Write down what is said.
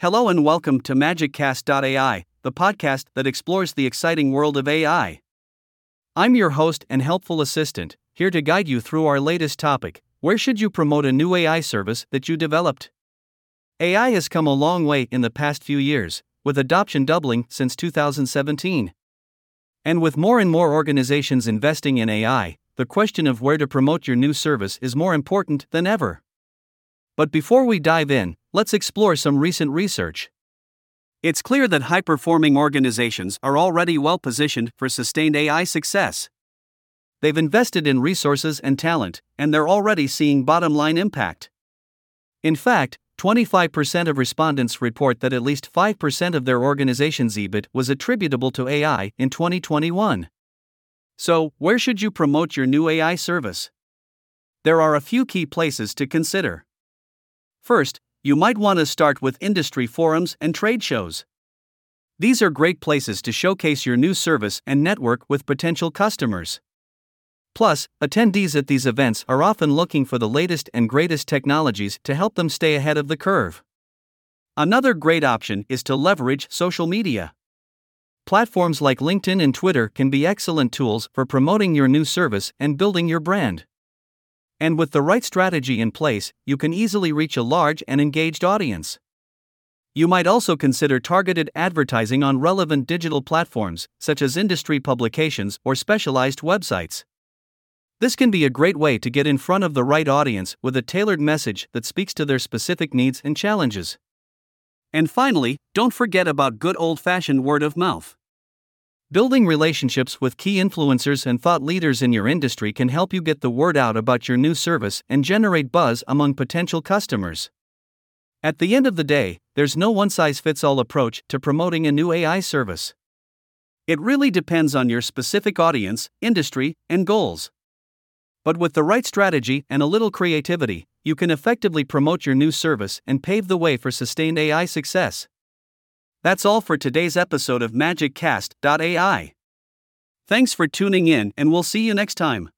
Hello and welcome to MagicCast.ai, the podcast that explores the exciting world of AI. I'm your host and helpful assistant, here to guide you through our latest topic where should you promote a new AI service that you developed? AI has come a long way in the past few years, with adoption doubling since 2017. And with more and more organizations investing in AI, the question of where to promote your new service is more important than ever. But before we dive in, let's explore some recent research. It's clear that high performing organizations are already well positioned for sustained AI success. They've invested in resources and talent, and they're already seeing bottom line impact. In fact, 25% of respondents report that at least 5% of their organization's EBIT was attributable to AI in 2021. So, where should you promote your new AI service? There are a few key places to consider. First, you might want to start with industry forums and trade shows. These are great places to showcase your new service and network with potential customers. Plus, attendees at these events are often looking for the latest and greatest technologies to help them stay ahead of the curve. Another great option is to leverage social media. Platforms like LinkedIn and Twitter can be excellent tools for promoting your new service and building your brand. And with the right strategy in place, you can easily reach a large and engaged audience. You might also consider targeted advertising on relevant digital platforms, such as industry publications or specialized websites. This can be a great way to get in front of the right audience with a tailored message that speaks to their specific needs and challenges. And finally, don't forget about good old fashioned word of mouth. Building relationships with key influencers and thought leaders in your industry can help you get the word out about your new service and generate buzz among potential customers. At the end of the day, there's no one size fits all approach to promoting a new AI service. It really depends on your specific audience, industry, and goals. But with the right strategy and a little creativity, you can effectively promote your new service and pave the way for sustained AI success. That's all for today's episode of MagicCast.ai. Thanks for tuning in, and we'll see you next time.